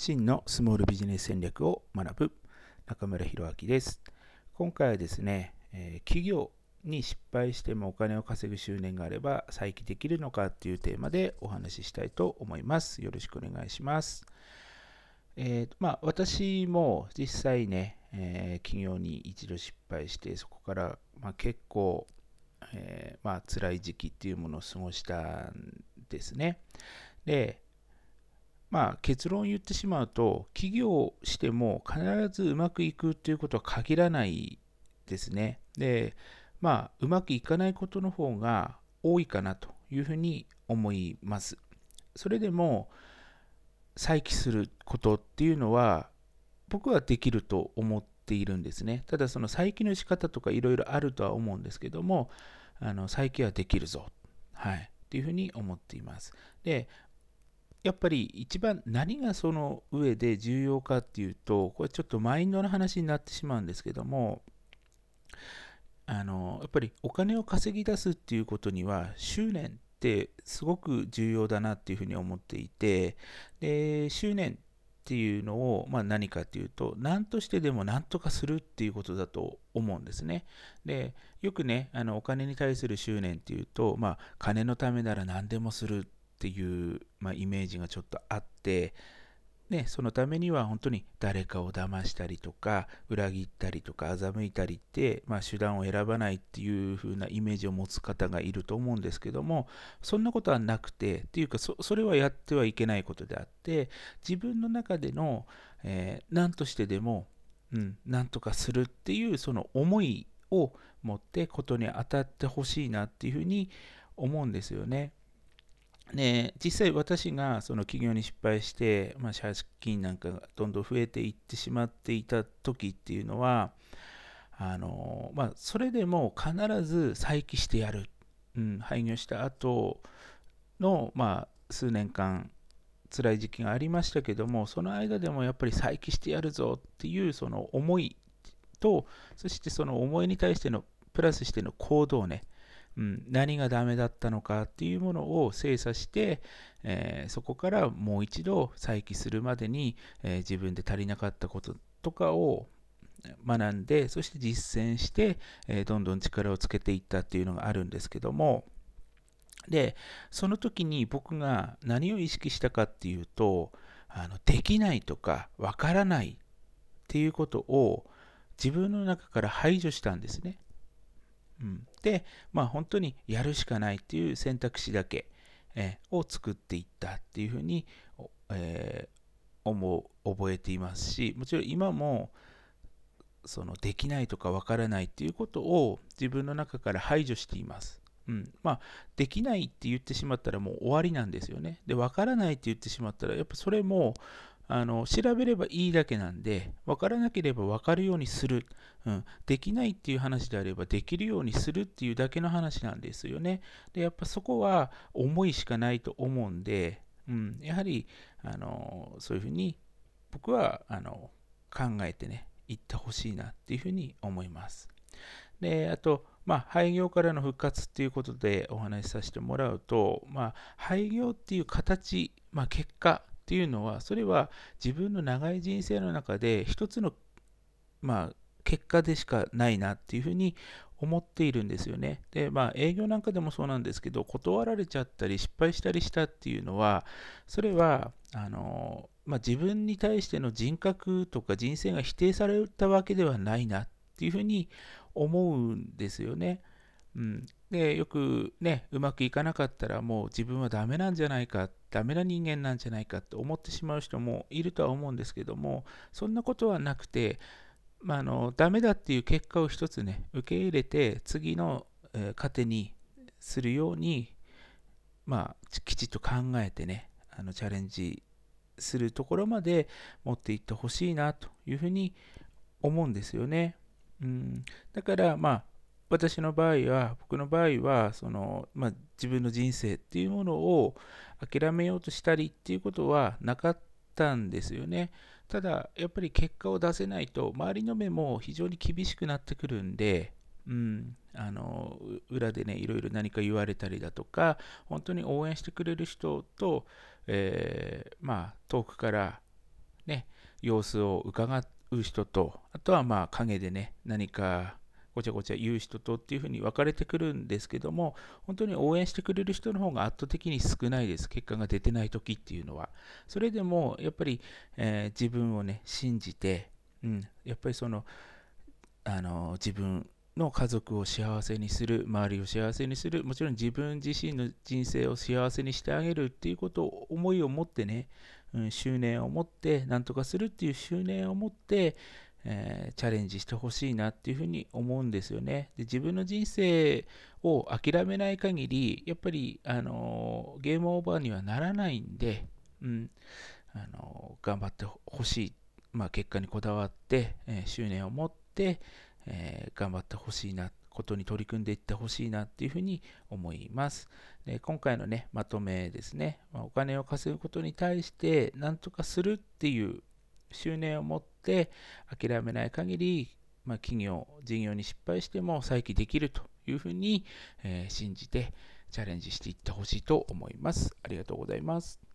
真のスモールビジネス戦略を学ぶ中村弘明です。今回はですね、え、企業に失敗してもお金を稼ぐ執念があれば再起できるのかっていうテーマでお話ししたいと思います。よろしくお願いします。えー、まあ、私も実際ね、えー、企業に一度失敗してそこから、まあ、結構、えー、まあ辛い時期っていうものを過ごしたんですね。で、まあ、結論を言ってしまうと、起業しても必ずうまくいくっていうことは限らないですね。で、まあ、うまくいかないことの方が多いかなというふうに思います。それでも、再起することっていうのは、僕はできると思っているんですね。ただ、その再起の仕方とかいろいろあるとは思うんですけども、あの再起はできるぞ。はい。っていうふうに思っています。で、やっぱり一番何がその上で重要かっていうと、これちょっとマインドの話になってしまうんですけども、あのやっぱりお金を稼ぎ出すっていうことには執念ってすごく重要だなっていうふうに思っていて、で執念っていうのを、まあ、何かっていうと、何としてでも何とかするっていうことだと思うんですね。で、よくね、あのお金に対する執念っていうと、まあ、金のためなら何でもするってていう、まあ、イメージがちょっとあって、ね、そのためには本当に誰かを騙したりとか裏切ったりとか欺いたりって、まあ、手段を選ばないっていう風なイメージを持つ方がいると思うんですけどもそんなことはなくてっていうかそれはやってはいけないことであって自分の中での、えー、何としてでも、うん、何とかするっていうその思いを持ってことに当たってほしいなっていうふうに思うんですよね。で実際私がその企業に失敗して、まあ、借金なんかがどんどん増えていってしまっていた時っていうのはあの、まあ、それでも必ず再起してやる、うん、廃業した後の、まあ、数年間辛い時期がありましたけどもその間でもやっぱり再起してやるぞっていうその思いとそしてその思いに対してのプラスしての行動ね。うん、何がダメだったのかっていうものを精査して、えー、そこからもう一度再起するまでに、えー、自分で足りなかったこととかを学んでそして実践して、えー、どんどん力をつけていったっていうのがあるんですけどもでその時に僕が何を意識したかっていうとあのできないとかわからないっていうことを自分の中から排除したんですね。うん、で、まあ、本当にやるしかないっていう選択肢だけ、えー、を作っていったっていうふうに、えー、思う覚えていますしもちろん今もそのできないとかわからないっていうことを自分の中から排除しています。うん、まあ、できないって言ってしまったらもう終わりなんですよね。で、わからないって言ってしまったら、やっぱそれもあの調べればいいだけなんで、分からなければ分かるようにする、うん、できないっていう話であればできるようにするっていうだけの話なんですよね。で、やっぱそこは思いしかないと思うんで、うん、やはりあのそういうふうに僕はあの考えてね、いってほしいなっていうふうに思います。で、あと、まあ、廃業からの復活っていうことでお話しさせてもらうと、まあ、廃業っていう形、まあ、結果っていうのは、それは自分の長い人生の中で一つの、まあ、結果でしかないなっていうふうに思っているんですよね。で、まあ、営業なんかでもそうなんですけど、断られちゃったり、失敗したりしたっていうのは、それは、あの、まあ、自分に対しての人格とか人生が否定されたわけではないなっていうふうに思うんですよね。うん、でよくねうまくいかなかったらもう自分はダメなんじゃないかダメな人間なんじゃないかって思ってしまう人もいるとは思うんですけどもそんなことはなくて、まあ、のダメだっていう結果を一つね受け入れて次の、えー、糧にするように、まあ、きちっと考えてねあのチャレンジするところまで持っていってほしいなというふうに思うんですよね。うん、だから、まあ、私の場合は、僕の場合は、その、まあ、自分の人生っていうものを諦めようとしたりっていうことはなかったんですよね。ただ、やっぱり結果を出せないと、周りの目も非常に厳しくなってくるんで、うん、あの裏でね、いろいろ何か言われたりだとか、本当に応援してくれる人と、えー、まあ、遠くからね、様子を伺う人と、あとはまあ陰でね、何かごちゃごちゃ言う人とっていうふうに分かれてくるんですけども、本当に応援してくれる人の方が圧倒的に少ないです。結果が出てない時っていうのは。それでも、やっぱり、えー、自分をね、信じて、うん、やっぱりその、あの自分の家族を幸せにする、周りを幸せにする、もちろん自分自身の人生を幸せにしてあげるっていうことを、思いを持ってね、うん、執念を持って、なんとかするっていう執念を持って、えー、チャレンジしてほしいなっていうふうに思うんですよね。で自分の人生を諦めない限り、やっぱり、あのー、ゲームオーバーにはならないんで、うん、あのー、頑張ってほしい。まあ、結果にこだわって、え執念を持って、え頑張ってほしいな、ことに取り組んでいってほしいなっていうふうに思います。で今回のね、まとめですね、まあ、お金を稼ぐことに対して、なんとかするっていう執念を持って諦めない限り、まあ、企業、事業に失敗しても再起できるというふうに、えー、信じてチャレンジしていってほしいと思います。ありがとうございます。